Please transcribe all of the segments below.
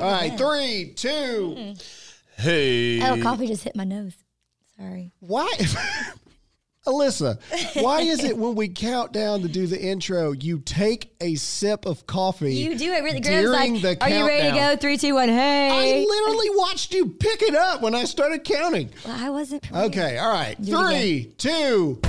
All right, three, two. Hey. Mm-hmm. Oh, coffee just hit my nose. Sorry. Why? Alyssa, why is it when we count down to do the intro, you take a sip of coffee? You do it really. Graham's during like, the "Are you ready to go? Three, two, one. Hey." I literally watched you pick it up when I started counting. Well, I wasn't. prepared. Okay, all right. Do Three, two.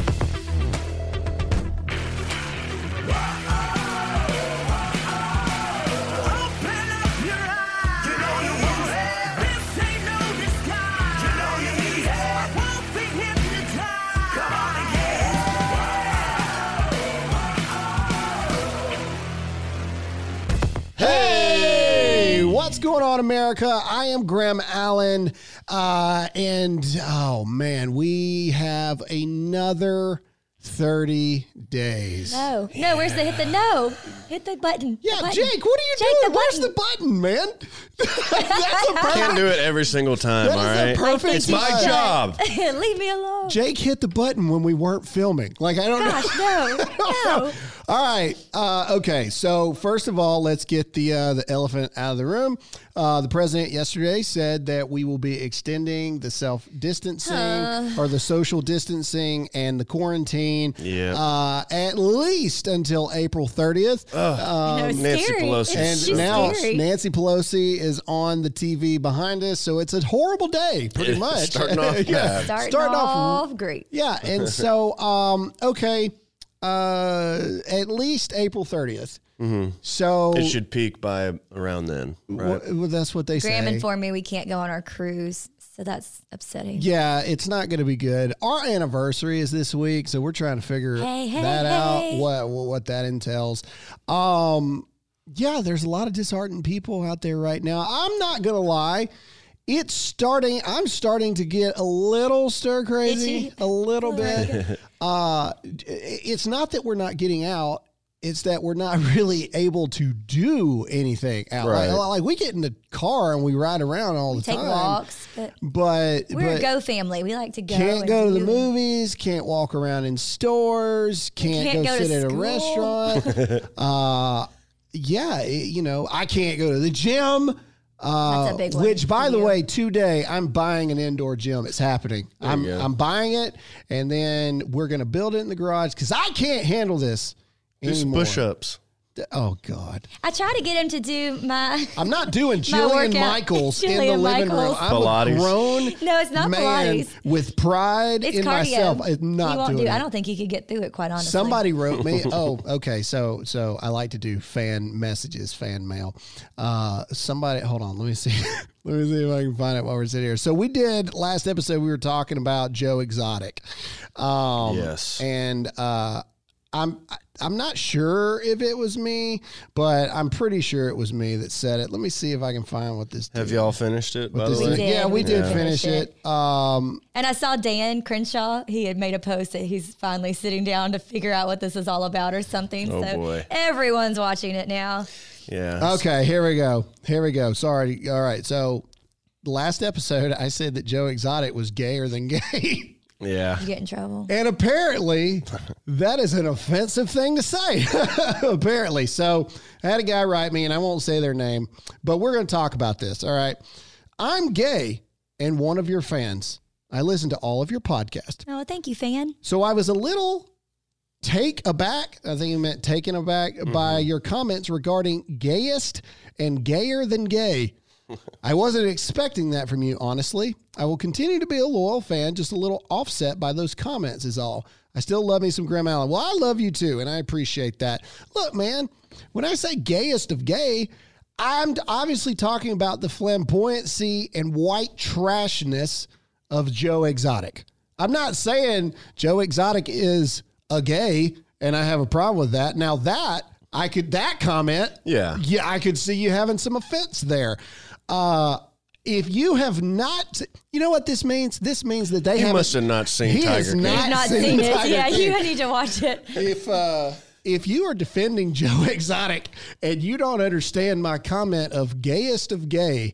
Going on, America? I am Graham Allen, uh, and oh man, we have another thirty days. No, no. Where's the hit the no? Hit the button. The Yeah, button. Jake, what are you Jake, doing? the Where's the button, man? That's a perfect. I can't do it every single time, That all is a perfect It's my time. job. Leave me alone. Jake hit the button when we weren't filming. Like I don't know. Gosh, no, no. All right. Uh, okay. So first of all, let's get the uh, the elephant out of the room. Uh, the president yesterday said that we will be extending the self distancing or the social distancing and the quarantine. Yeah. Uh, at least until April thirtieth. no, it's Nancy scary. Pelosi. It's, And she's now scary. Nancy Pelosi is on the TV behind us, so it's a horrible day, pretty much. starting off bad. starting, starting off off great. Yeah, and so um, okay, uh, at least April 30th So It should peak by around then, right? wh- well, that's what they Graham say. informed me we can't go on our cruise, so that's upsetting. Yeah, it's not going to be good. Our anniversary is this week, so we're trying to figure Hey, hey, that out. hey. What what that entails. Um, yeah, there's a lot of disheartened people out there right now. I'm not gonna lie. It's starting. I'm starting to get a little stir crazy, a little Little bit. Uh, it's not that we're not getting out. It's that we're not really able to do anything out. Like, Right. like we get in the car and we ride around all the Take time. walks, but But we're but a go family. We like to go. can't go to the movies, can't walk around in stores, can't, can't go, go to sit at a restaurant. uh, yeah, it- you know, I can't go to the gym. Uh, That's a big one which, by the you. way, today I'm buying an indoor gym. It's happening. I'm. I'm buying it, and then we're gonna build it in the garage because I can't handle this Do some anymore. Push-ups. Oh God, I try to get him to do my. I'm not doing My Jillian workout. Michaels in the Jillian living room. Michaels. I'm Pilates. a grown No, it's not man Pilates. with pride It's in cardio. myself. I'm he not won't doing do. it. I don't think he could get through it. Quite honestly, Somebody wrote me. Oh, okay. So, so I like to do fan messages, fan mail. Uh, somebody, hold on. Let me see. let me see if I can find it while we're sitting here. So we did last episode. We were talking about Joe Exotic. Um, Yes. and uh, I'm I'm not sure if it was me, but I'm pretty sure it was me that said it. Let me see if I can find what this. Have dude- y'all finished it, by the way? did. Yeah, we We did did finish finish it. Um, And I saw Dan Crenshaw. He had made a post that he's finally sitting down to figure out what this is all about or something. Oh, so boy. everyone's watching it now. Yeah. Okay, here we go. Here we go. Sorry. All right. So, last episode, I said that Joe Exotic was gayer than gay. Yeah. You get in trouble. And apparently, that is an offensive thing to say. apparently. So, I had a guy write me, and I won't say their name, but we're going to talk about this. All right. I'm gay and one of your fans. I listen to all of your podcasts. Oh, thank you, fan. So I was a little take aback. I think he meant taken aback by mm-hmm. your comments regarding gayest and gayer than gay. I wasn't expecting that from you, honestly. I will continue to be a loyal fan, just a little offset by those comments, is all. I still love me some Graham Allen. Well, I love you too, and I appreciate that. Look, man, when I say gayest of gay, I'm obviously talking about the flamboyancy and white trashness of Joe Exotic. I'm not saying Joe Exotic is a gay and I have a problem with that. Now that I could that comment, Yeah. yeah, I could see you having some offense there. Uh if you have not, you know what this means? This means that they You must have not seen He Tiger has King. not I've not seen seen it. Tiger Yeah, King you need to watch it. if uh if you are defending Joe Exotic and you don't understand my comment of gayest of gay,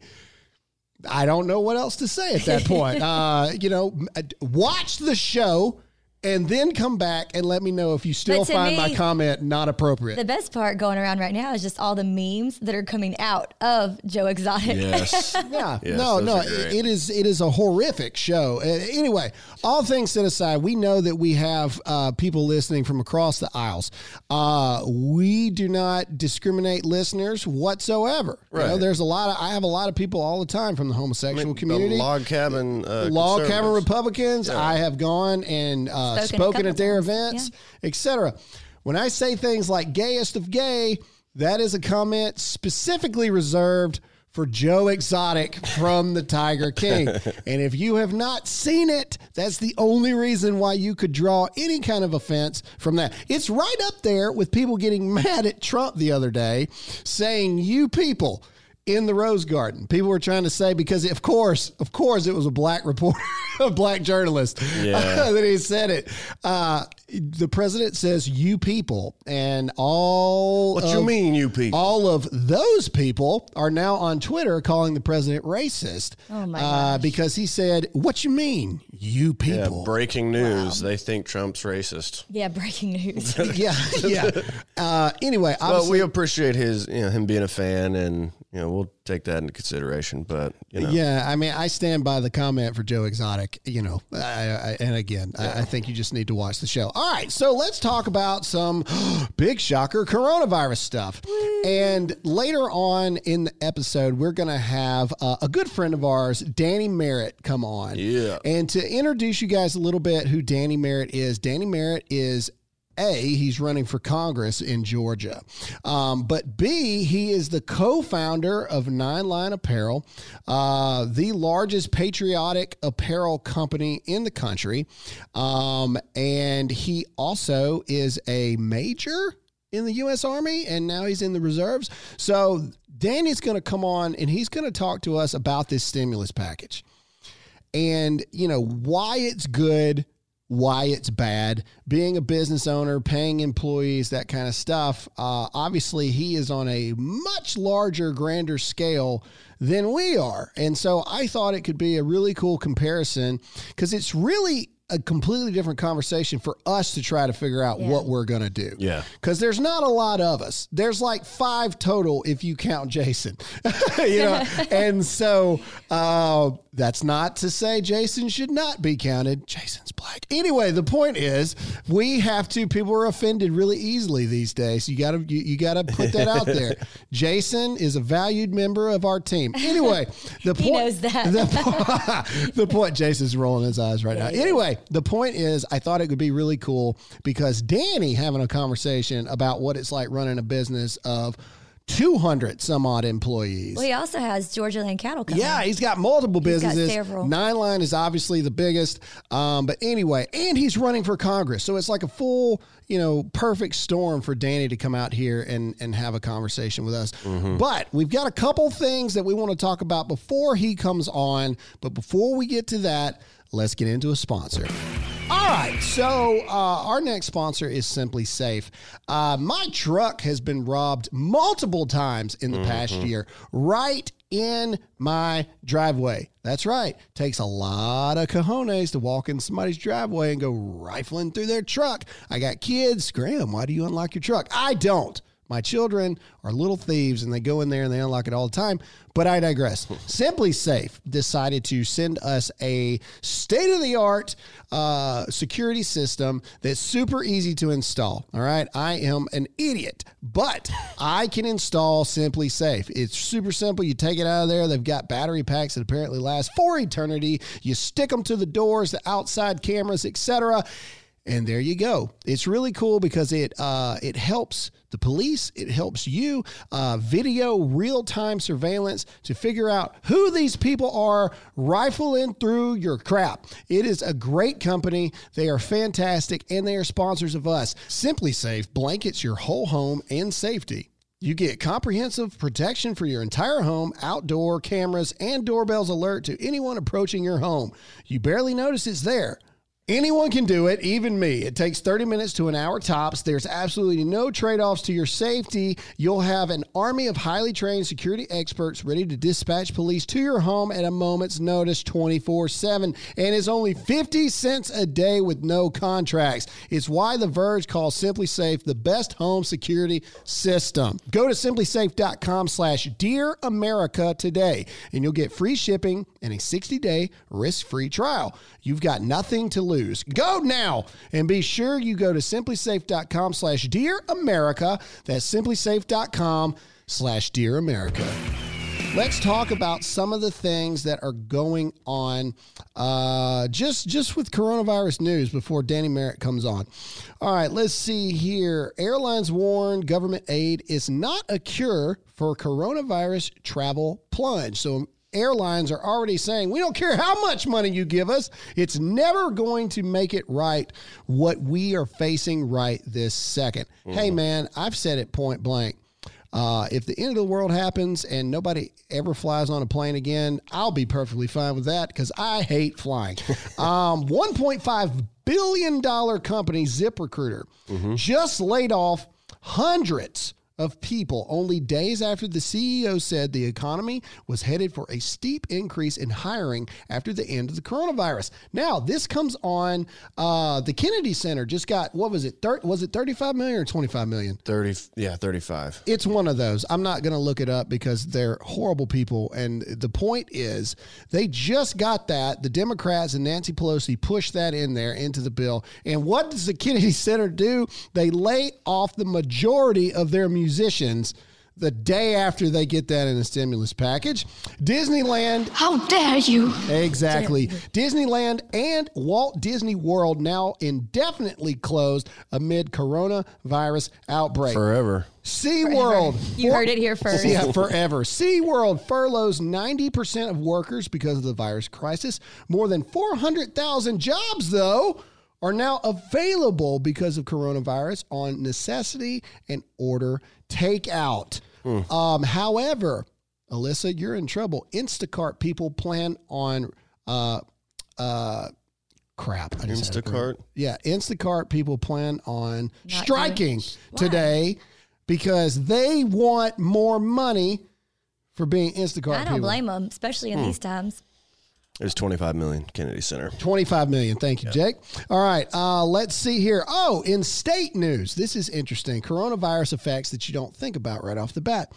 I don't know what else to say at that point. uh, you know, watch the show and then come back and let me know if you still But to find my comment not appropriate. The best part going around right now is just all the memes that are coming out of Joe Exotic. Yes. Yeah, Yes, no, no, it is it is a horrific show. Uh, anyway, all things set aside, we know that we have uh, people listening from across the aisles. Uh, we do not discriminate listeners whatsoever. You know, Right. there's a lot of I have a lot of people all the time from the homosexual community. The log cabin. Uh, log cabin. Republicans. Yeah. I have gone and uh, Spoken spoken at their events, etc. When I say things like "gayest of gay," that is a comment specifically reserved for Joe Exotic from the Tiger King. and if you have not seen it, that's the only reason why you could draw any kind of offense from that. It's right up there with people getting mad at Trump the other day, saying, "You people." In the Rose Garden. People were trying to say because of course, of course, it was a black reporter, a black journalist Yeah. that he said it. Uh, the president says "you people," and all What you of- mean, you people? All of those people are now on Twitter calling the president racist. Oh, my uh. Because he said, "What you mean, you Yeah, people?" breaking news. They think Trump's racist. Yeah, breaking news. Yeah, yeah. Uh, anyway, Well, we appreciate his, you know, him being a fan, and you know, we'll take that into consideration. But you know, Yeah, I mean, I stand by the comment for Joe Exotic. You know, I, I, and again, I, I think you just need to watch the show. All right, so let's talk about some big shocker coronavirus stuff. And later on in the episode, we're going to have uh, a good friend of ours, Danny Merritt, come on. Yeah. And to introduce you guys a little bit, who Danny Merritt is. Danny Merritt is a, he's running for Congress in Georgia. Um, but B, he is the co founder of Nine Line Apparel, uh, the largest patriotic apparel company in the country. Um, and he also is a major in the U.S. Army, and now he's in the reserves. So Danny's going to come on and he's going to talk to us about this stimulus package and you know why it's good why it's bad. Being a business owner paying employees that kind of stuff uh, obviously he is on a much larger grander scale than we are. And so i thought it could be a really cool comparison because it's really a completely different conversation for us to try to figure out Yeah. what we're going to do Yeah. because there's not a lot of us. There's like five total if you count Jason, you know. and so uh, that's not to say Jason should not be counted. Jason's black. Anyway, the point is we have to. People are offended really easily these days. You got to you, you got to put that out there. Jason is a valued member of our team. Anyway, the point He knows that. The, the point. Jason's rolling his eyes right now. Anyway, the point is, I thought it would be really cool because Danny having a conversation about what it's like running a business of 200 some odd employees. well, he also has Georgia Land Cattle Company. Yeah, he's got multiple He's got businesses. several. Nine Line is obviously the biggest. Um, but anyway, and he's running for Congress. So it's like a full, you know, perfect storm for Danny to come out here and, and have a conversation with us. But we've got a couple things that we want to talk about before he comes on. But before we get to that, let's get into a sponsor. All right, so uh, our next sponsor is SimpliSafe. Uh, my truck has been robbed multiple times in the past year, right in my driveway. That's right. Takes a lot of cojones to walk in somebody's driveway and go rifling through their truck. I got kids. Graham, why do you unlock your truck? I don't. My children are little thieves and they go in there and they unlock it all the time. But I digress. SimpliSafe decided to send us a state of the art uh, security system that's super easy to install. All right. I am an idiot, but I can install SimpliSafe. It's super simple. You take it out of there. They've got battery packs that apparently last for eternity. You stick them to the doors, the outside cameras, etc. And there you go. It's really cool because it uh, it helps the police. It helps you uh, video real time surveillance to figure out who these people are rifling through your crap. It is a great company. They are fantastic and they are sponsors of us. SimpliSafe blankets your whole home in safety. You get comprehensive protection for your entire home, outdoor cameras, and doorbells alert to anyone approaching your home. You barely notice it's there Anyone can do it, even me. It takes 30 minutes to an hour tops. There's absolutely no trade offs to your safety. You'll have an army of highly trained security experts ready to dispatch police to your home at a moment's notice 24 7. And it's only 50 cents a day with no contracts. It's why The Verge calls SimpliSafe the best home security system. Go to simplisafe.com slash Dear America today, and you'll get free shipping and a 60 day risk free trial. You've got nothing to lose. Go now and be sure you go to simplisafe.com slash Dear America. That's simplisafe.com slash Dear America. Let's talk about some of the things that are going on uh, just just with coronavirus news before Danny Merritt comes on. All right, let's see here. Airlines warn government aid is not a cure for coronavirus travel plunge. So airlines are already saying we don't care how much money you give us, it's never going to make it right what we are facing right this 2nd Hey man, I've said it point blank. Uh, if the end of the world happens and nobody ever flies on a plane again, I'll be perfectly fine with that because I hate flying. um, $1.5 billion company ZipRecruiter just laid off hundreds of people only days after the CEO said the economy was headed for a steep increase in hiring after the end of the coronavirus. Now, this comes on uh, the Kennedy Center just got what was it? Thir- was it 35 million or 25 million? 30, yeah, 35. It's one of those. I'm not going to look it up because they're horrible people. And the point is, they just got that. The Democrats and Nancy Pelosi pushed that in there into the bill. And what does the Kennedy Center do? They lay off the majority of their musicians the day after they get that in a stimulus package. Disneyland How dare you! Exactly. Disneyland and Walt Disney World now indefinitely closed amid coronavirus outbreak. Forever. SeaWorld. You heard it here first. Yeah, forever. SeaWorld furloughs 90% of workers because of the virus crisis. More than 400,000 jobs, though, are now available because of coronavirus on necessity and order takeout. Um, however, Alyssa, you're in trouble. Instacart people plan on uh, uh, crap. I just had it wrong. Instacart? Yeah, Instacart people plan on Not striking today because they want more money for being Instacart I don't people. blame them, especially in these times. There's 25 million Kennedy Center. 25 million. Thank you, Jake. All right. Uh, let's see here. Oh, in state news, this is interesting. Coronavirus effects that you don't think about right off the bat.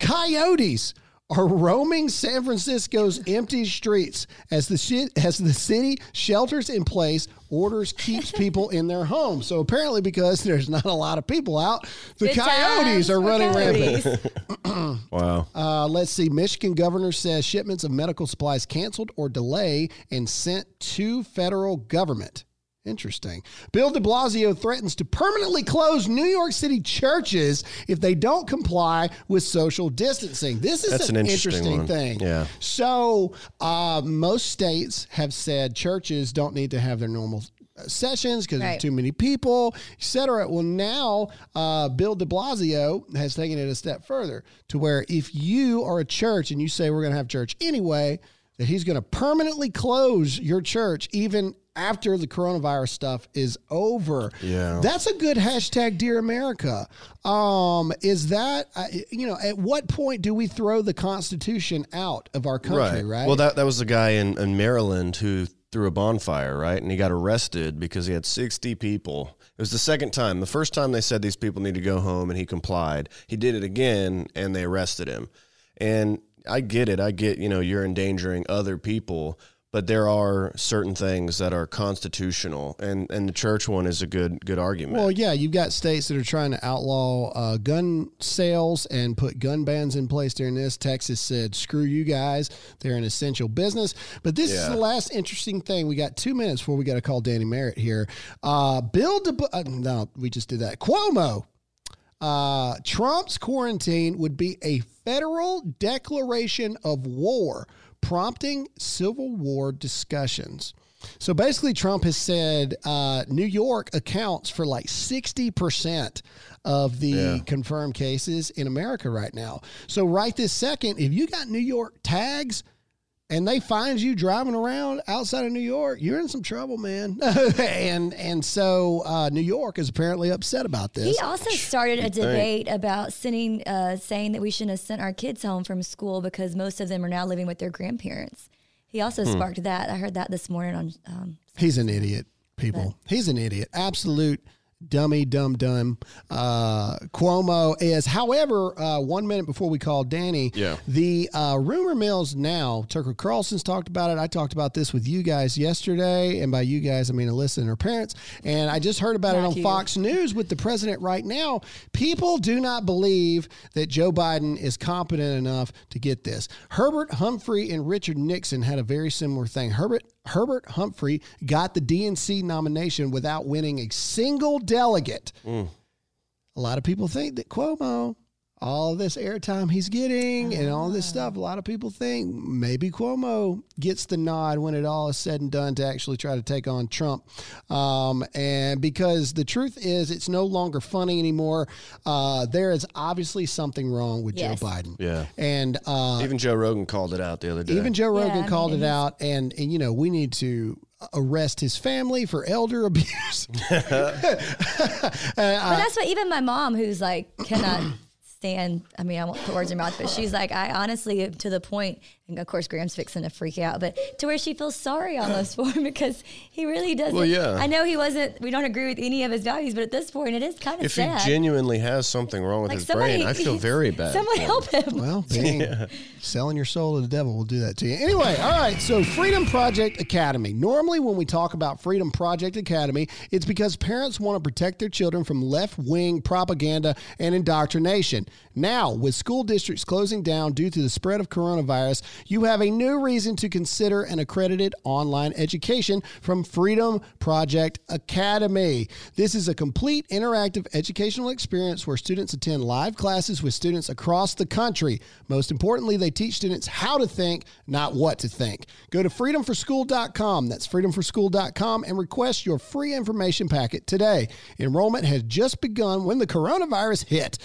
Coyotes are roaming San Francisco's empty streets as the shit as the city shelters in place orders keeps people in their homes. So apparently because there's not a lot of people out, the Good coyotes are for running rampant. Wow. Uh, let's see. Michigan governor says shipments of medical supplies canceled or delay and sent to federal government. Interesting. Bill de Blasio threatens to permanently close New York City churches if they don't comply with social distancing. This is That's an, an interesting interesting thing. Yeah. So, uh, most states have said churches don't need to have their normal uh, sessions because Right. too many people, et cetera. Well, now uh, Bill de Blasio has taken it a step further to where if you are a church and you say we're going to have church anyway, that he's going to permanently close your church even after the coronavirus stuff is over. Yeah. That's a good hashtag, Dear America. Um, is that, uh, you know, at what point do we throw the Constitution out of our country, right? Well, that, that was the guy in, in Maryland who threw a bonfire, right? And he got arrested because he had 60 people. It was the second time. The first time they said these people need to go home and he complied. He did it again and they arrested him. And I get it. I get, you know, you're endangering other people, but there are certain things that are constitutional and and the church one is a good good argument. Well, yeah, you've got states that are trying to outlaw uh, gun sales and put gun bans in place during this. Texas said, "Screw you guys; they're an essential business." But this is the last interesting thing. We got two minutes before we got to call Danny Merritt here. Uh, Bill, De- uh, no, we just did that. Cuomo. Uh, Trump's quarantine would be a federal declaration of war, prompting civil war discussions. So basically, Trump has said uh, New York accounts for like 60% of the Yeah. confirmed cases in America right now. So, right this second, if you got New York tags, and they find you driving around outside of New York, you're in some trouble, man. and and so uh, New York is apparently upset about this. He also started a debate about sending, uh, saying that we shouldn't have sent our kids home from school because most of them are now living with their grandparents. He also Hmm. sparked that. I heard that this morning on. Um, He's an idiot, people. He's an idiot. Absolute dummy, dumb, dumb. Uh, Cuomo is, however, uh, one minute before we call Danny, Yeah. the uh, rumor mills now, Tucker Carlson's talked about it. I talked about this with you guys yesterday. And by you guys, I mean Alyssa and her parents. And I just heard about it on Matthew. Fox News with the president right now. People do not believe that Joe Biden is competent enough to get this. Herbert Humphrey and Richard Nixon had a very similar thing. Herbert Herbert Humphrey got the DNC nomination without winning a single delegate. Mm. A lot of people think that Cuomo, all this airtime he's getting and all this stuff, a lot of people think maybe Cuomo gets the nod when it all is said and done to actually try to take on Trump. Um, and because the truth is, it's no longer funny anymore. Uh, there is obviously something wrong with Yes. Joe Biden. Yeah. And uh, Even Joe Rogan called it out the other day. even Joe Yeah, Rogan I mean, called it out, and and you know we need to arrest his family for elder abuse. but that's what even my mom, who's like cannot stand. I mean, I won't put words in her mouth, but she's like, I honestly, to the point, and of course, Graham's fixing to freak out, but to where she feels sorry almost for him because he really doesn't. Well, yeah. I know he wasn't. We don't agree with any of his values, but at this point, it is kind of if he genuinely has something wrong with like his somebody, brain, I feel very bad. Someone for him. help him. Well, being selling your soul to the devil will do that to you. Anyway, all right. So, Freedom Project Academy. Normally, when we talk about Freedom Project Academy, it's because parents want to protect their children from left wing propaganda and indoctrination. Now, with school districts closing down due to the spread of coronavirus, you have a new reason to consider an accredited online education from Freedom Project Academy. This is a complete interactive educational experience where students attend live classes with students across the country. Most importantly, they teach students how to think, not what to think. Go to freedomforschool.com. That's freedomforschool.com and request your free information packet today. Enrollment has just begun when the coronavirus hit.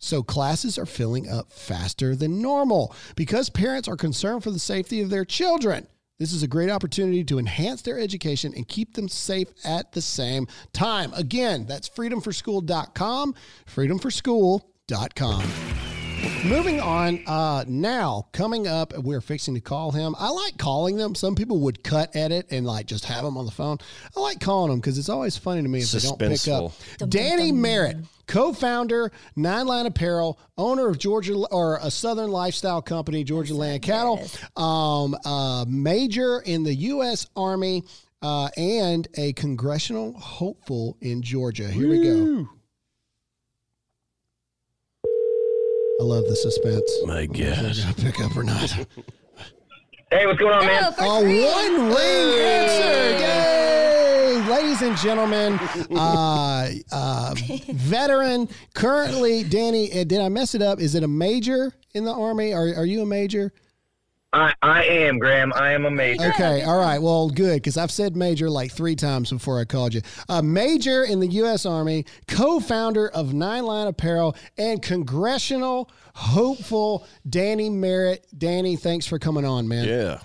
So classes are filling up faster than normal because parents are concerned for the safety of their children. This is a great opportunity to enhance their education and keep them safe at the same time. Again, that's freedomforschool.com, freedomforschool.com. Moving on, uh, now coming up, we're fixing to call him. I like calling them. Some people would cut edit and like just have them on the phone. I like calling them because it's always funny to me if they don't pick up. Suspenseful. Danny Merritt, co-founder, Nine Line Apparel, owner of Georgia or a Southern lifestyle company, Georgia Land Cattle, um, uh, major in the U.S. Army, uh, and a congressional hopeful in Georgia. Here we go. I love the suspense. My God. Gonna pick up or not? Hey, what's going on, man? Oh, A ring. one ring answer. Yay! Ladies and gentlemen, uh, uh, veteran, currently, Danny, uh, did I mess it up? Is it a major in the Army? Are, are you a major? I, I am, Graham. I am a major. Okay, all right. Well, good, because I've said major like three times before I called you. A major in the U.S. Army, co founder of Nine Line Apparel, and congressional hopeful Danny Merritt. Danny, thanks for coming on, man. Yeah.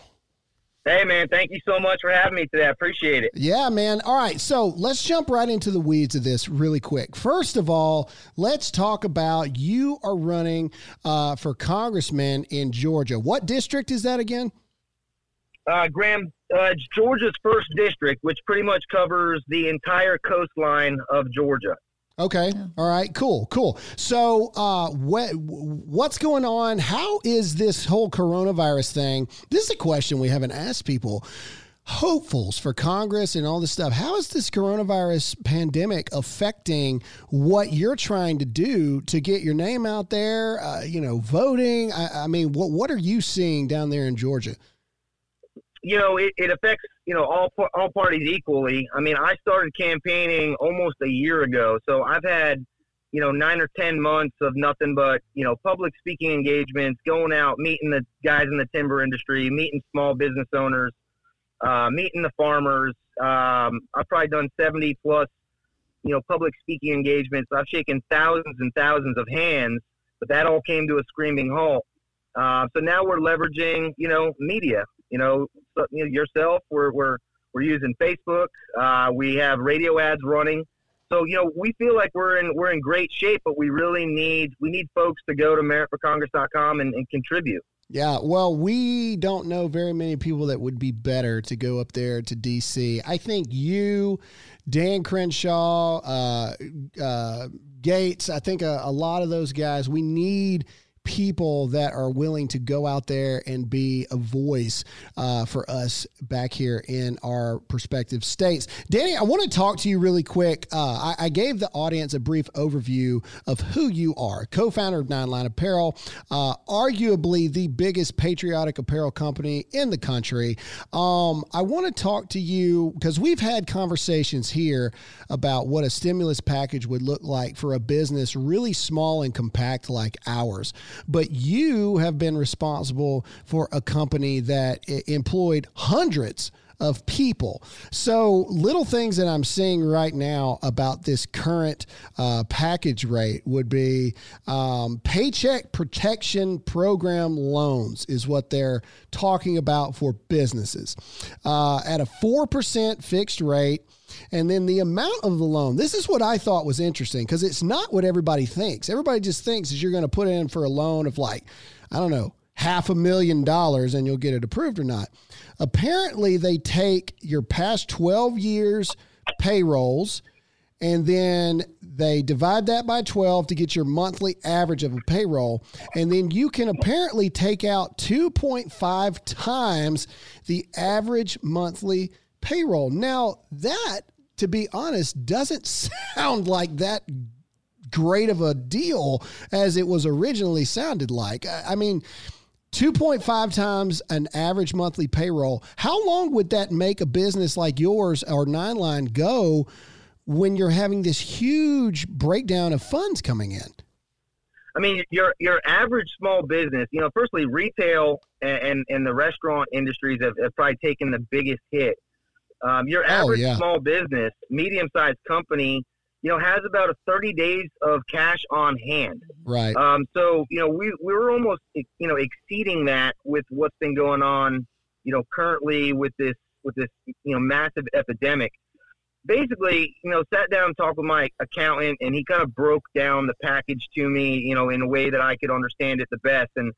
Hey, man. Thank you so much for having me today. I appreciate it. Yeah, man. All right. So let's jump right into the weeds of this really quick. First of all, let's talk about you are running uh, for congressman in Georgia. What district is that again? Uh, Graham, uh, it's Georgia's first district, which pretty much covers the entire coastline of Georgia. Okay. All right. Cool. Cool. So, uh, what what's going on? How is this whole coronavirus thing? This is a question we haven't asked people. Hopefuls for Congress and all this stuff. How is this coronavirus pandemic affecting what you're trying to do to get your name out there? Uh, you know, voting. I, I mean, what what are you seeing down there in Georgia? You know, it, it affects you know all all parties equally. I mean, I started campaigning almost a year ago, so I've had you know nine or ten months of nothing but you know public speaking engagements, going out, meeting the guys in the timber industry, meeting small business owners, uh, meeting the farmers. Um, I've probably done seventy plus you know public speaking engagements. I've shaken thousands and thousands of hands, but that all came to a screaming halt. Uh, so now we're leveraging, you know, media. You know, you know yourself. We're we're we're using Facebook. Uh, we have radio ads running. So you know, we feel like we're in we're in great shape, but we really need we need folks to go to merrittforcongress.com and, and contribute. Yeah, well, we don't know very many people that would be better to go up there to DC. I think you, Dan Crenshaw, uh, uh, Gaetz, I think a, a lot of those guys, we need people that are willing to go out there and be a voice uh, for us back here in our prospective states. Danny, I want to talk to you really quick. Uh, I, I, gave the audience a brief overview of who you are, co founder of Nine Line Apparel, uh, arguably the biggest patriotic apparel company in the country. Um, I want to talk to you because we've had conversations here about what a stimulus package would look like for a business really small and compact like ours but you have been responsible for a company that employed hundreds of people. So, little things that I'm seeing right now about this current uh, package rate would be um, paycheck protection program loans, is what they're talking about for businesses uh, at a 4% fixed rate. And then the amount of the loan. This is what I thought was interesting because it's not what everybody thinks. Everybody just thinks is you're going to put in for a loan of like, I don't know, half a million dollars and you'll get it approved or not. Apparently, they take your past 12 years payrolls and then they divide that by 12 to get your monthly average of a payroll. And then you can apparently take out 2.5 times the average monthly payroll. Now, that, to be honest, doesn't sound like that great of a deal as it was originally sounded like. I mean, 2.5 times an average monthly payroll. How long would that make a business like yours or Nine Line go when you're having this huge breakdown of funds coming in? I mean, your your average small business, you know, firstly, retail and, and, and the restaurant industries have, have, probably taken the biggest hit. Um, your average oh, yeah. small business, medium sized company, you know, has about a 30 days of cash on hand. Right. Um, so, you know, we, we were almost, you know, exceeding that with what's been going on, you know, currently with this, with this, you know, massive epidemic. Basically, you know, sat down and talked with my accountant and he kind of broke down the package to me, you know, in a way that I could understand it the best. And,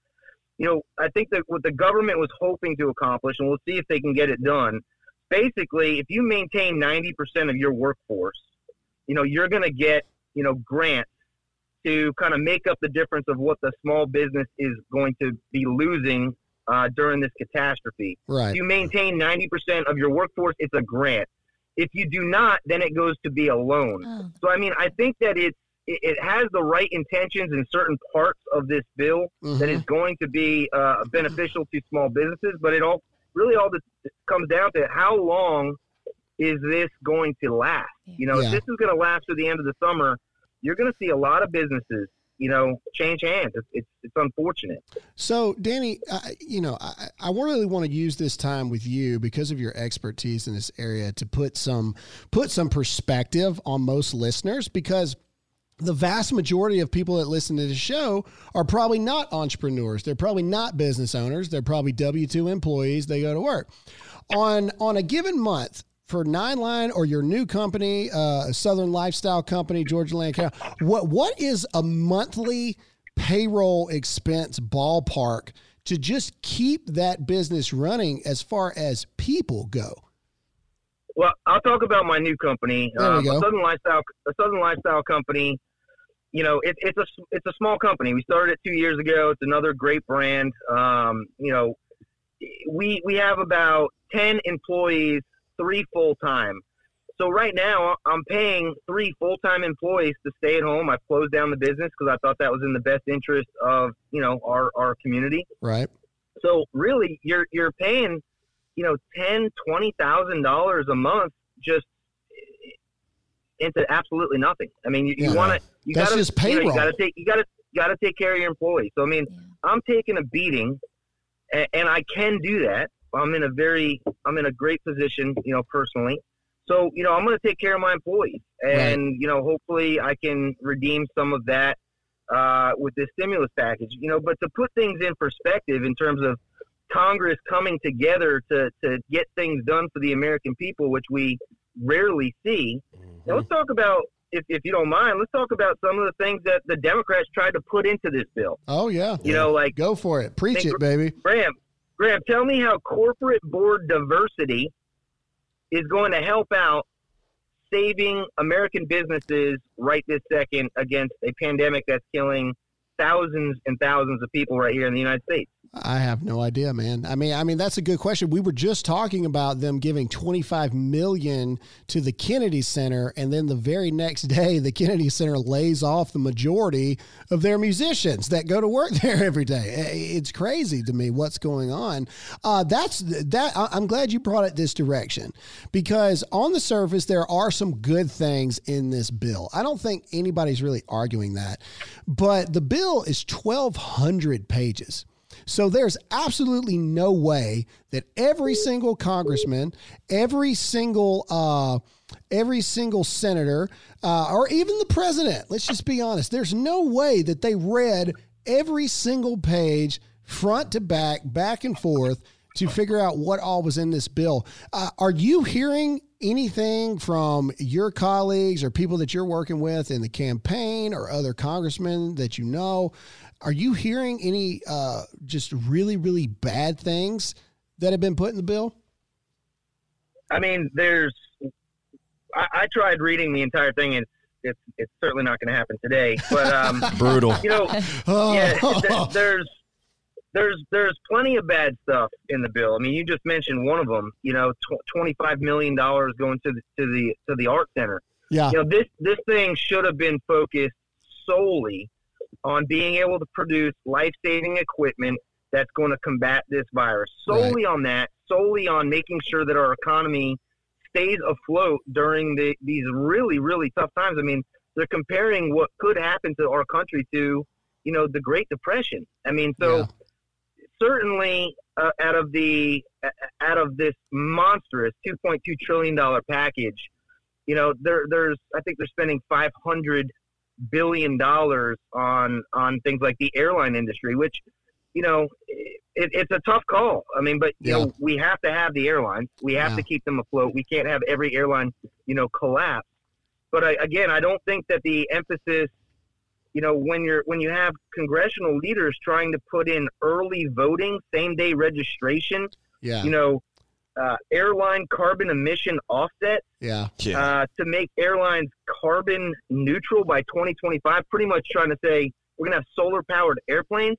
you know, I think that what the government was hoping to accomplish, and we'll see if they can get it done, basically, if you maintain 90% of your workforce, you know, you're going to get, you know, grants to kind of make up the difference of what the small business is going to be losing uh, during this catastrophe. Right. If you maintain 90% of your workforce, it's a grant. If you do not, then it goes to be a loan. Oh. So, I mean, I think that it's, it has the right intentions in certain parts of this bill mm-hmm. that is going to be uh, beneficial to small businesses, but it all really all this comes down to how long is this going to last? You know, yeah. if this is going to last through the end of the summer, you're going to see a lot of businesses, you know, change hands. It's it's, it's unfortunate. So, Danny, you know, I, I really want to use this time with you because of your expertise in this area to put some put some perspective on most listeners because the vast majority of people that listen to the show are probably not entrepreneurs. They're probably not business owners. They're probably W two employees. They go to work on on a given month for Nine Line or your new company, uh, Southern Lifestyle Company, Georgia Land County. What what is a monthly payroll expense ballpark to just keep that business running as far as people go? Well, I'll talk about my new company, there we um, go. a Southern Lifestyle, a Southern Lifestyle Company you know, it, it's a it's a small company. We started it two years ago. It's another great brand. Um, you know, we we have about ten employees, three full time. So right now, I'm paying three full time employees to stay at home. I've closed down the business because I thought that was in the best interest of you know our our community. Right. So really, you're you're paying, you know, ten twenty thousand dollars a month just into absolutely nothing. I mean, you, you want to you got to just payroll. You, know, you got to take you got to got to take care of your employees. So I mean, yeah. I'm taking a beating, and, and I can do that. I'm in a very I'm in a great position, you know, personally. So you know, I'm going to take care of my employees, and right. you know, hopefully, I can redeem some of that uh, with this stimulus package. You know, but to put things in perspective in terms of Congress coming together to to get things done for the American people, which we rarely see. Now, let's mm-hmm. talk about. If, if you don't mind, let's talk about some of the things that the Democrats tried to put into this bill. Oh yeah. You know, like Go for it. Preach Think- it, baby. Graham, Graham, tell me how corporate board diversity is going to help out saving American businesses right this second against a pandemic that's killing thousands and thousands of people right here in the United States. I have no idea, man. I mean, I mean that's a good question. We were just talking about them giving 25 million to the Kennedy Center and then the very next day the Kennedy Center lays off the majority of their musicians that go to work there every day. It's crazy to me what's going on. Uh, that's that I'm glad you brought it this direction because on the surface there are some good things in this bill. I don't think anybody's really arguing that. But the bill is 1200 pages. So there's absolutely no way that every single congressman, every single uh, every single senator, uh, or even the president, let's just be honest, there's no way that they read every single page front to back, back and forth to figure out what all was in this bill. Uh, are you hearing anything from your colleagues or people that you're working with in the campaign or other congressmen that you know? Are you hearing any uh, just really, really bad things that have been put in the bill? I mean, there's. I, I tried reading the entire thing, and it's it's certainly not going to happen today. But um, Brutal. you know, yeah, th- there's there's there's plenty of bad stuff in the bill. I mean, you just mentioned one of them. You know, tw- twenty five million dollars going to the to the to the art center. yeah, You know, this this thing should have been focused solely on being able to produce life saving equipment that's going to combat this virus. Solely on that. Solely on making sure that our economy stays afloat during the, these really really tough times. I mean, they're comparing what could happen to our country to, you know, the Great Depression. I mean, so Yeah. certainly uh, out of the uh, out of this monstrous 2.2 trillion dollar package, you know, there there's I think they're spending 500 billion dollars on on things like the airline industry, which you know it, it's a tough call. I mean, but you Yeah. know we have to have the airlines. We have Yeah. to keep them afloat. We can't have every airline you know collapse. But I, again, I don't think that the emphasis you know when you're when you have congressional leaders trying to put in early voting same day registration yeah, you know uh, airline carbon emission offset yeah, Yeah. uh, to make airlines carbon neutral by 2025 pretty much trying to say we're going to have solar powered airplanes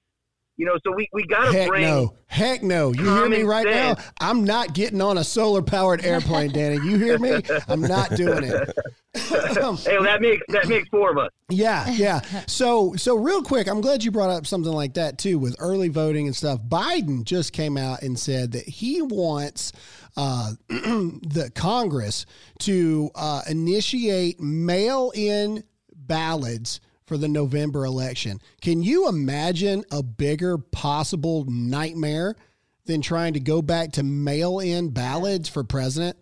you know so we, we got to Heck bring no. Heck no. You hear me right now? I'm not getting on a solar powered airplane, Danny. You hear me? I'm not doing it. hey that makes that makes four of us Yeah, yeah. So, so real quick, I'm glad you brought up something like that too with early voting and stuff. Biden just came out and said that he wants uh, the Congress to uh, initiate mail-in ballots for the November election. Can you imagine a bigger possible nightmare than trying to go back to mail-in ballots for president?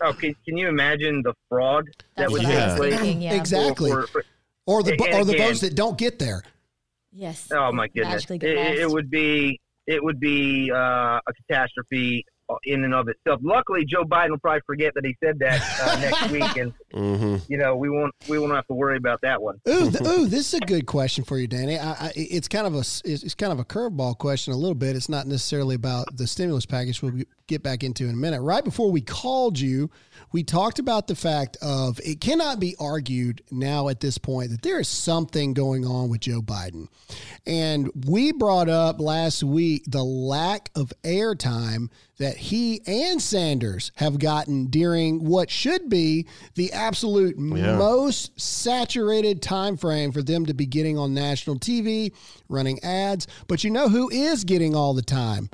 oh can, can you imagine the fraud that That's would what Yeah. was take place thinking. Yeah. Exactly. for- for- Or the or the again- votes that don't get there. Yes. Oh my goodness! It, it- it would be it would be uh, a catastrophe in and of itself. Luckily, Joe Biden will probably forget that he said that uh, next week, and hmm you know we won't we won't have to worry about that one. Ooh, th- ooh, this is a good question for you, Danny. I, I, it's kind of a it's, it's kind of a curveball question a little bit. It's not necessarily about the stimulus package. We'll get back into in a minute. Right before we called you, we talked about the fact of it cannot be argued now at this point that there is something going on with Joe Biden, and we brought up last week the lack of airtime that he and Sanders have gotten during what should be the absolute Yeah. most saturated time frame for them to be getting on national TV, running ads. But you know who is getting all the time?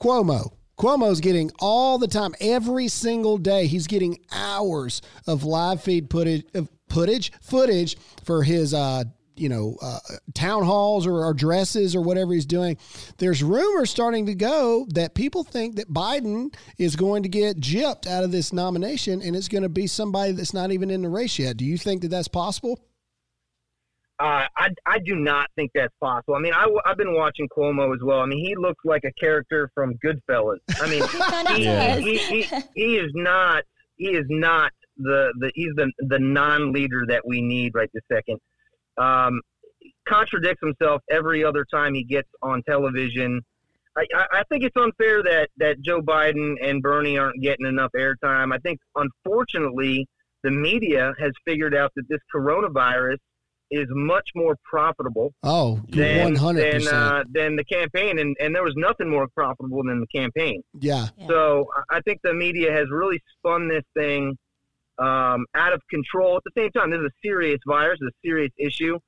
Cuomo. Cuomo's getting all the time, every single day. He's getting hours of live feed footage, footage, footage for his, uh, you know, uh, town halls or addresses or whatever he's doing. There's rumors starting to go that people think that Biden is going to get gypped out of this nomination, and it's going to be somebody that's not even in the race yet. Do you think that that's possible? Uh, I, I do not think that's possible. I mean, I, have been watching Cuomo as well. I mean, he looks like a character from Goodfellas. I mean, He kind he, he, he, he is not he is not the, the he's the the non-leader that we need right this second. Um, contradicts himself every other time he gets on television. I, I, I think it's unfair that that Joe Biden and Bernie aren't getting enough airtime. I think unfortunately the media has figured out that this coronavirus is much more profitable Oh, than one hundred than, percent. uh, than the campaign, and, and there was nothing more profitable than the campaign. Yeah, Yeah. So I- I think the media has really spun this thing um, out of control. At the same time, this is a serious virus, it's a serious issue.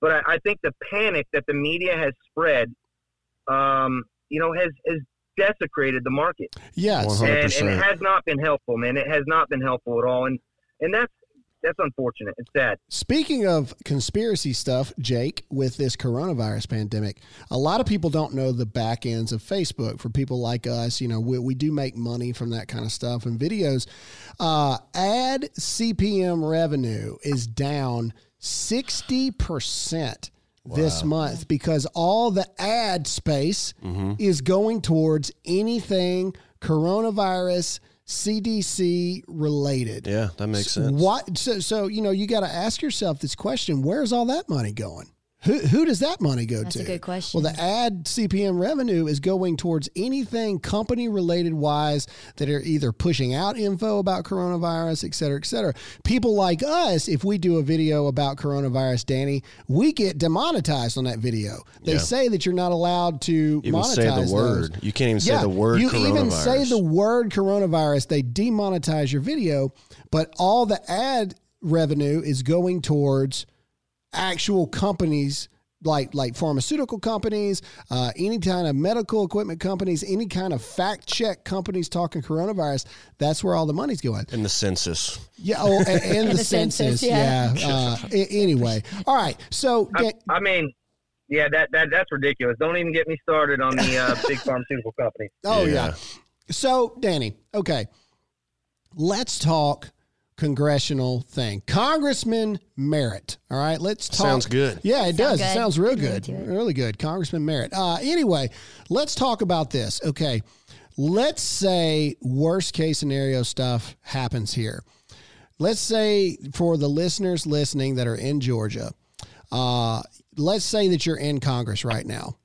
But I, I think the panic that the media has spread, um, you know, has, has desecrated the market, yes. One hundred and, and percent. it has not been helpful, man. It has not been helpful at all, and and that's that's unfortunate. It's sad. Speaking of conspiracy stuff, Jake, with this coronavirus pandemic, a lot of people don't know the back ends of Facebook. For people like us, you know, we, we do make money from that kind of stuff and videos. Uh, ad CPM revenue is down 60% this month because all the ad space is going towards anything coronavirus, CDC related. Yeah, that makes sense. What? So, so you know, you got to ask yourself this question: Where's all that money going? Who, who does that money go That's to? That's a good question. Well, the ad CPM revenue is going towards anything company related wise that are either pushing out info about coronavirus, et cetera, et cetera. People like us, if we do a video about coronavirus, Danny, we get demonetized on that video. They Yeah. say that you're not allowed to Even monetize say the those. word. You can't even say the word You coronavirus. even say the word coronavirus, they demonetize your video, but all the ad revenue is going towards actual companies like like pharmaceutical companies, uh, any kind of medical equipment companies, any kind of fact check companies talking coronavirus. That's where all the money's going. in the census. Yeah, oh, and, and the, The census. census, Yeah. yeah. Uh, anyway, all right. So I, I mean, yeah, that, that that's ridiculous. Don't even get me started on the uh, big pharmaceutical companies. Oh yeah. Yeah. So Danny, okay, let's talk congressional thing. Congressman Merritt. All right, let's talk. Sounds good. Yeah, it does. It sounds real Good good. to do it. Really good. Congressman Merritt. Uh, anyway, let's talk about this. Okay, let's say worst case scenario stuff happens here. Let's say for the listeners listening that are in Georgia, uh, let's say that you're in Congress right now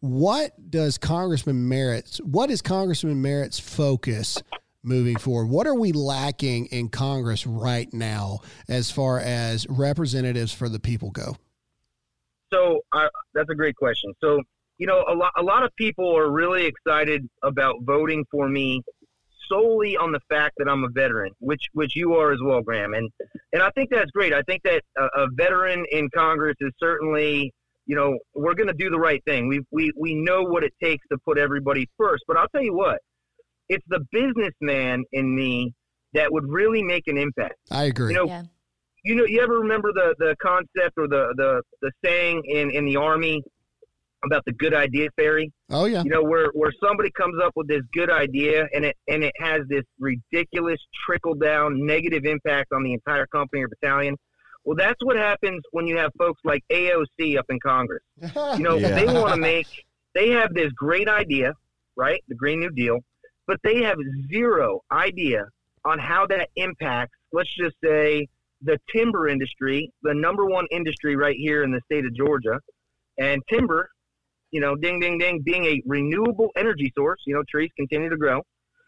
what does Congressman Merritt's what is Congressman Merritt's focus moving forward? What are we lacking in Congress right now as far as representatives for the people go? So uh, that's a great question. So you know, a lot a lot of people are really excited about voting for me solely on the fact that I'm a veteran, which which you are as well, Graham. And and I think that's great. I think that a, a veteran in Congress is certainly you know we're going to do the right thing. We we we know what it takes to put everybody first. But I'll tell you what, it's the businessman in me that would really make an impact. I agree. You know, Yeah. you know, you ever remember the, the concept or the, the, the saying in, in the army about the good idea fairy? oh yeah. You know, where, where somebody comes up with this good idea and it, and it has this ridiculous trickle down negative impact on the entire company or battalion. Well, that's what happens when you have folks like AOC up in Congress. You know, Yeah. they want to make, they have this great idea, right? The Green New Deal, but they have zero idea on how that impacts, let's just say, the timber industry, the number one industry right here in the state of Georgia. And timber, you know, ding, ding, ding, being a renewable energy source, you know, trees continue to grow.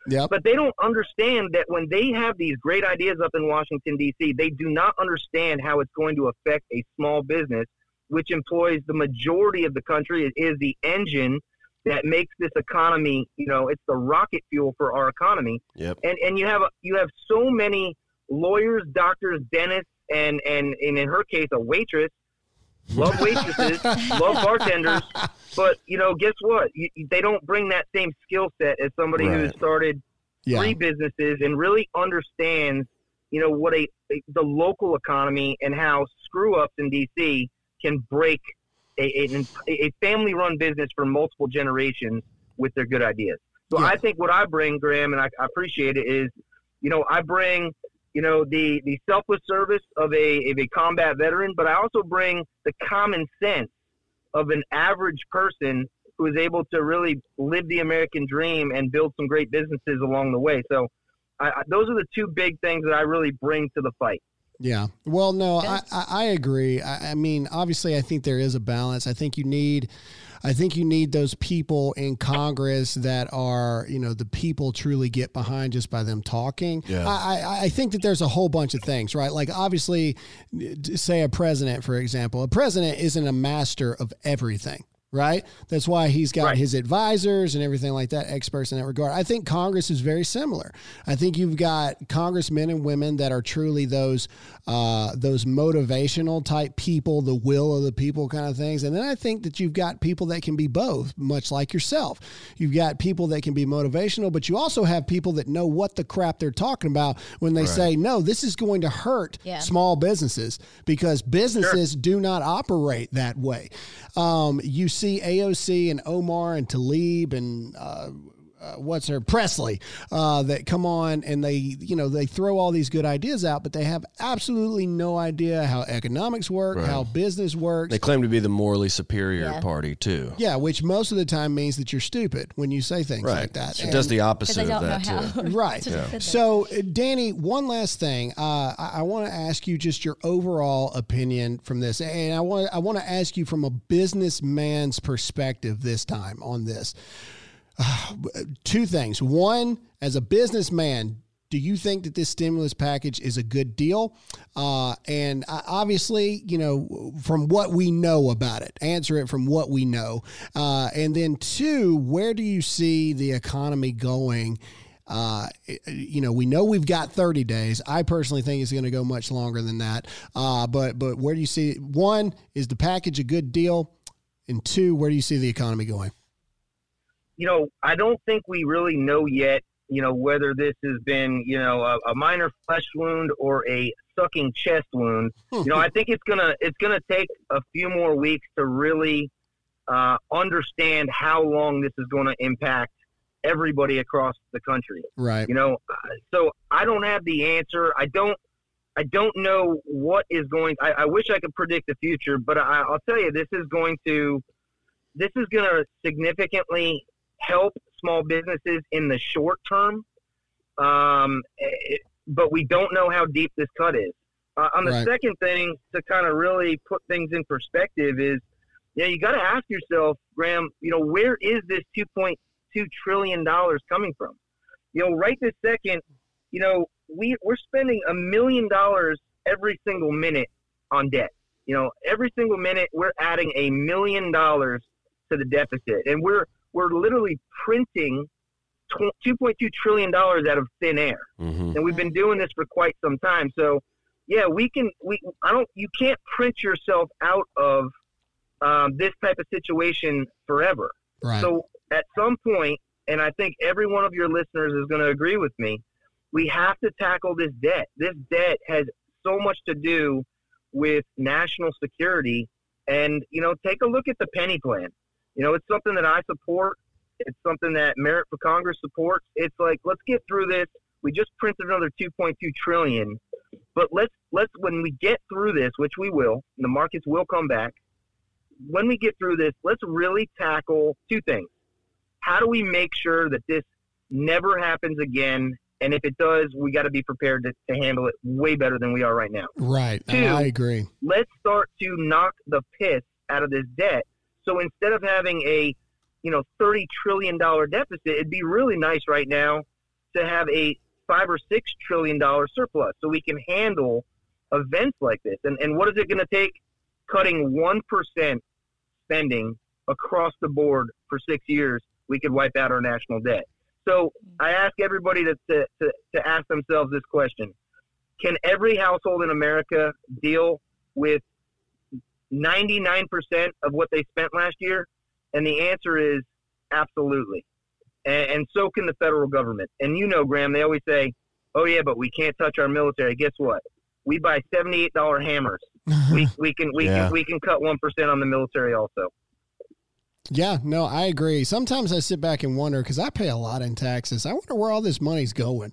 Yep. But they don't understand that when they have these great ideas up in Washington, D.C., they do not understand how it's going to affect a small business, which employs the majority of the country. It is the engine that makes this economy, you know, it's the rocket fuel for our economy. Yep. And, and you have you have so many lawyers, doctors, dentists, and, and, and in her case, a waitress. Love waitresses, love bartenders, but you know, guess what? You, they don't bring that same skill set as somebody who Right. started Yeah. three businesses and really understands, you know, what a the local economy and how screw ups in DC can break a, a, a family run business for multiple generations with their good ideas. So Yeah. I think what I bring, Graham, and I, I appreciate it, is, you know, I bring you know, the the selfless service of a of a combat veteran, but I also bring the common sense of an average person who is able to really live the American dream and build some great businesses along the way. So, I, I, those are the two big things that I really bring to the fight. Yeah. Well, no, I, I, I agree. I, I mean, obviously, I think there is a balance. I think you need, I think you need those people in Congress that are, you know, the people truly get behind just by them talking. Yeah. I, I, I think that there's a whole bunch of things, right? Like, obviously, say a president, for example, a president isn't a master of everything. Right. That's why he's got Right. his advisors and everything like that, experts in that regard. I think Congress is very similar. I think you've got congressmen and women that are truly those uh, those motivational type people, the will of the people kind of things. And then I think that you've got people that can be both, much like yourself. You've got people that can be motivational, but you also have people that know what the crap they're talking about when they say, no, this is going to hurt Yeah. small businesses because businesses do not operate that way. Um, you see AOC and Omar and Tlaib and uh, uh, what's her Pressley uh, that come on and they you know they throw all these good ideas out, but they have absolutely no idea how economics work, how business works. They claim to be the morally superior Yeah. party too. yeah, which most of the time means that you're stupid when you say things Right. like that. It does the opposite I of don't know that how. too. Right. to fit that. So, uh, Danny, one last thing. Uh, I, I want to ask you just your overall opinion from this, and I want I want to ask you from a businessman's perspective this time on this. Two things. One, as a businessman, do you think that this stimulus package is a good deal? Uh, and obviously, you know, from what we know about it, answer it from what we know. Uh, and then two, where do you see the economy going? Uh, you know, we know we've got 30 days. I personally think it's going to go much longer than that. Uh, but but where do you see one is the package a good deal, and two, where do you see the economy going? You know, I don't think we really know yet, you know, whether this has been, you know, a, a minor flesh wound or a sucking chest wound. You know, I think it's gonna it's gonna take a few more weeks to really uh, understand how long this is going to impact everybody across the country. Right. You know, uh, so I don't have the answer. I don't. I don't know what is going. I, I wish I could predict the future, but I, I'll tell you, this is going to. This is going to significantly help small businesses in the short term, um, it, but we don't know how deep this cut is. Uh, on the Right. second thing, to kind of really put things in perspective, is you know you got to ask yourself, Graham, you know where is this 2.2 trillion dollars coming from? You know, right this second, you know we we're spending a million dollars every single minute on debt. You know, every single minute we're adding a million dollars to the deficit, and we're we're literally printing 2.2 trillion dollars out of thin air hmm and we've been doing this for quite some time. So, yeah, we can. We I don't. You can't print yourself out of um, this type of situation forever. Right. So, at some point, and I think every one of your listeners is going to agree with me, we have to tackle this debt. This debt has so much to do with national security, and you know, take a look at the penny plan. You know, it's something that I support. It's something that Merritt for Congress supports. It's like let's get through this we just printed another 2.2 trillion but let's let's when we get through this which we will the markets will come back when we get through this let's really tackle two things how do we make sure that this never happens again and if it does we got to be prepared to, to handle it way better than we are right now right. Two. I agree. let's start to knock the piss out of this debt. So instead of having a, you know, thirty trillion dollar deficit, it'd be really nice right now to have a five or six trillion dollar surplus, so we can handle events like this. And and what is it going to take? Cutting one percent spending across the board for six years, we could wipe out our national debt. So I ask everybody to, to, to, to ask themselves this question. Can every household in America deal with 99% of what they spent last year? And the answer is absolutely. And, and so can the federal government. And you know, Graham, they always say, oh, yeah, but we can't touch our military. Guess what? We buy $78 hammers. We, we can we Yeah. can we can cut one percent on the military also. Yeah, no, I agree. Sometimes I sit back and wonder because I pay a lot in taxes. I wonder where all this money's going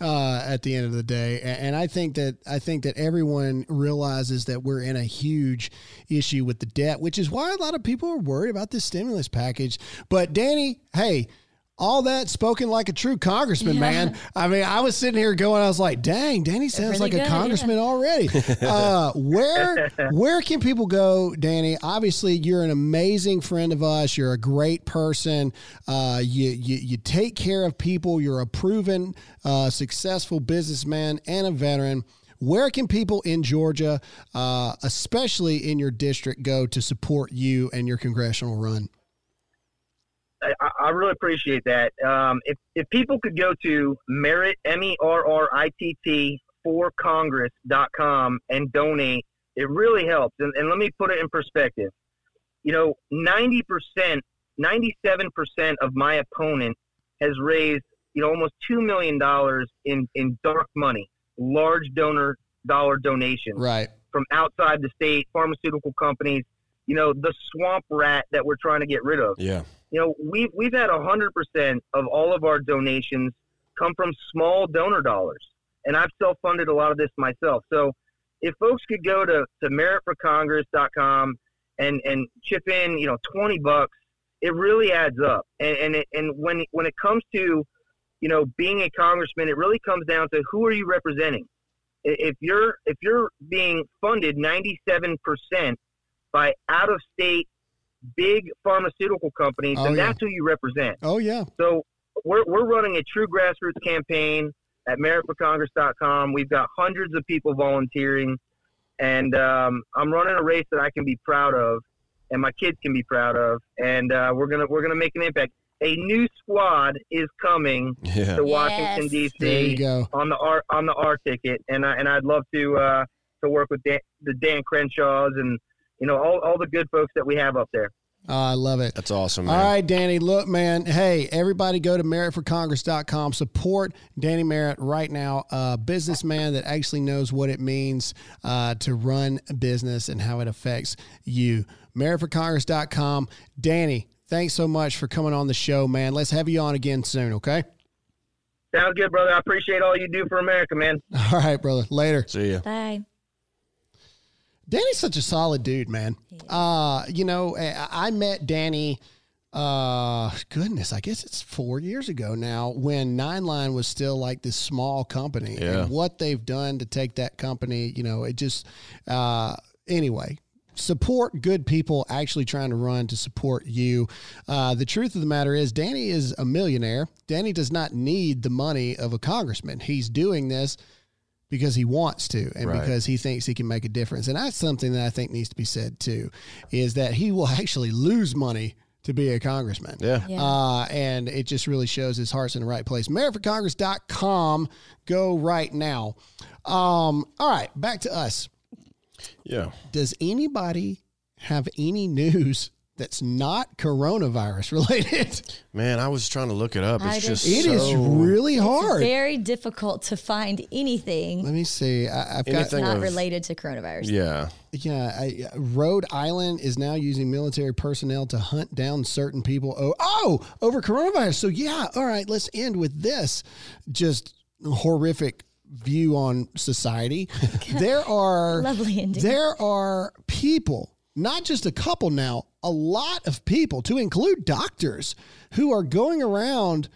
uh, at the end of the day. A- And I think that I think that everyone realizes that we're in a huge issue with the debt, which is why a lot of people are worried about this stimulus package. But Danny, hey. All that spoken like a true congressman, man. I mean, I was sitting here going, I was like, "Dang, Danny sounds really like a good, yeah. congressman already." uh, where where can people go, Danny? Obviously, you're an amazing friend of us. You're a great person. Uh, you, you you take care of people. You're a proven, uh, successful businessman and a veteran. Where can people in Georgia, uh, especially in your district, go to support you and your congressional run? I, I really appreciate that. Um, if if people could go to Merritt m e r r i t t for congress dot com and donate, it really helps. And, and let me put it in perspective. You know, ninety percent, ninety seven percent of my opponent has raised you know almost two million dollars in in dark money, large donor dollar donations Right. from outside the state, pharmaceutical companies. You know, the swamp rat that we're trying to get rid of Yeah. You know, we've we've had hundred percent of all of our donations come from small donor dollars, and I've self-funded a lot of this myself. So, if folks could go to to merrittforcongress.com and and chip in, you know, twenty bucks, it really adds up. And and it, and when when it comes to you know being a congressman, it really comes down to who are you representing. If you're if you're being funded ninety seven percent by out of state big pharmaceutical companies, Oh, and yeah. that's who you represent. Oh yeah. So we're, we're running a true grassroots campaign at merrittforcongress.com. We've got hundreds of people volunteering, and um, I'm running a race that I can be proud of, and my kids can be proud of, and uh, we're gonna we're gonna make an impact. A new squad is coming Yeah. to Washington Yes. D.C. There you go. on the R on the R ticket, and I, and I'd love to uh, to work with Dan, the Dan Crenshaws and you know all, all the good folks that we have up there. Oh, I love it. That's awesome, All man. right, Danny. Look, man. Hey, everybody go to merrittforcongress.com. Support Danny Merritt right now, a businessman that actually knows what it means uh, to run a business and how it affects you. Merrittforcongress.com. Danny, thanks so much for coming on the show, man. Let's have you on again soon, okay? Sounds good, brother. I appreciate all you do for America, man. All right, brother. Later. See you. Bye. Danny's such a solid dude, man. Uh, you know, I I met Danny uh goodness, I guess it's 4 years ago now when Nine Line was still like this small company Yeah. and what they've done to take that company, you know, it just uh anyway, support good people actually trying to run to support you. Uh, the truth of the matter is, Danny is a millionaire. Danny does not need the money of a congressman. He's doing this because he wants to and Right. because he thinks he can make a difference. And that's something that I think needs to be said too, is that he will actually lose money to be a congressman. Yeah. Yeah. Uh, and it just really shows his heart's in the right place. Merrittforcongress.com. Go right now. Um, all right, back to us. Yeah. Does anybody have any news that's not coronavirus related? Man, I was trying to look it up. It's just It is so- really hard. Very difficult to find anything Let me see. I, I've got Anything not of- related to coronavirus. Yeah. Yeah, I, Rhode Island is now using military personnel to hunt down certain people. Oh, oh, over coronavirus. So yeah, all right. Let's end with this just horrific view on society. there are Lovely ending. There are people, not just a couple now, a lot of people, to include doctors, who are going around.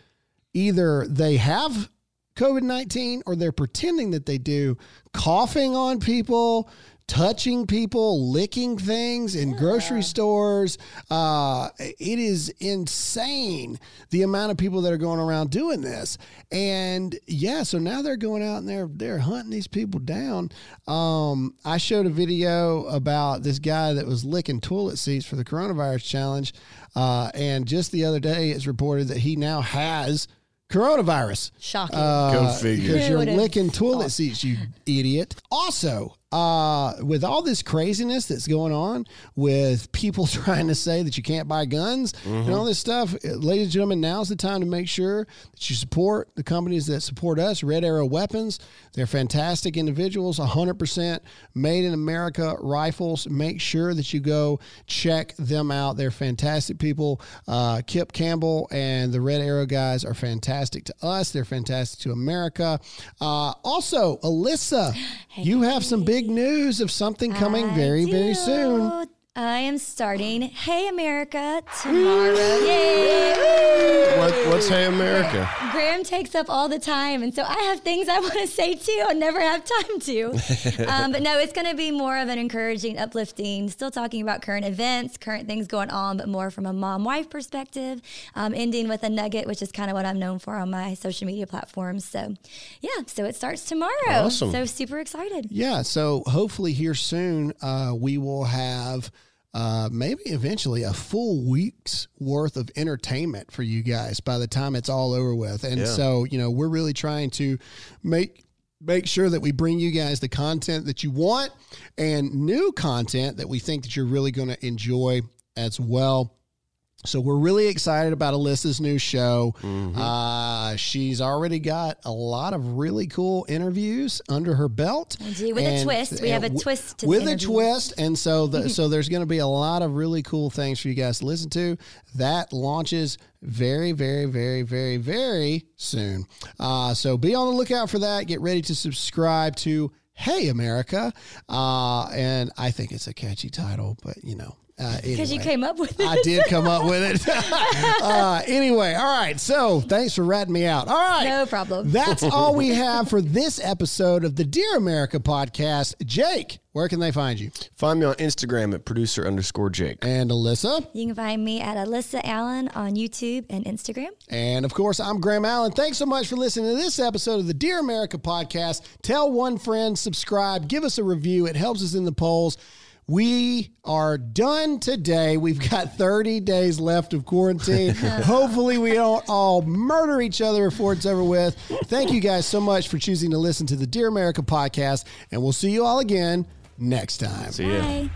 Either they have COVID 19 or they're pretending that they do, coughing on people, touching people, licking things in grocery stores. Uh, it is insane the amount of people that are going around doing this. And yeah, so now they're going out and they're they're hunting these people down. Um, I showed a video about this guy that was licking toilet seats for the coronavirus challenge. Uh, and just the other day, it's reported that he now has coronavirus. Shocking. Uh, Go figure. Because you're licking toilet seats, you idiot. Also, uh, with all this craziness that's going on, with people trying to say that you can't buy guns and all this stuff, uh, ladies and gentlemen, now's the time to make sure that you support the companies that support us. Red Arrow Weapons, they're fantastic individuals, 100% made in America rifles. Make sure that you go check them out. They're fantastic people. Uh, Kip Campbell and the Red Arrow guys are fantastic to us. They're fantastic to America. Uh, also, Alyssa, you have some big news of something coming I very, very soon. I am starting Hey America tomorrow. Yay! What, what's Hey America? Graham takes up all the time, and so I have things I want to say too. I never have time to. um, but no, it's going to be more of an encouraging, uplifting, still talking about current events, current things going on, but more from a mom wife perspective, um, ending with a nugget, which is kind of what I'm known for on my social media platforms. So, yeah, so it starts tomorrow. Awesome. So, super excited. Yeah, so hopefully here soon uh, we will have uh, maybe eventually a full week's worth of entertainment for you guys by the time it's all over with. And Yeah. so you know we're really trying to make make sure that we bring you guys the content that you want and new content that we think that you're really going to enjoy as well. So we're really excited about Alyssa's new show. Uh, she's already got a lot of really cool interviews under her belt. I do, with a twist. We have a w- twist to the with a twist, and so the, so there's going to be a lot of really cool things for you guys to listen to. That launches very, very, very, very, very soon. Uh, so be on the lookout for that. Get ready to subscribe to Hey America, uh, and I think it's a catchy title, but you know. Uh, Because you came up with it. I did come up with it. uh, anyway, all right. So thanks for ratting me out. All right. No problem. That's all we have for this episode of the Dear America podcast. Jake, where can they find you? Find me on Instagram at producer underscore Jake. And Alyssa. You can find me at Alyssa Allen on YouTube and Instagram. And of course, I'm Graham Allen. Thanks so much for listening to this episode of the Dear America podcast. Tell one friend, subscribe, give us a review. It helps us in the polls. We are done today. We've got 30 days left of quarantine. Hopefully, we don't all murder each other before it's over with. Thank you guys so much for choosing to listen to the Dear America podcast, and we'll see you all again next time. See ya. Bye.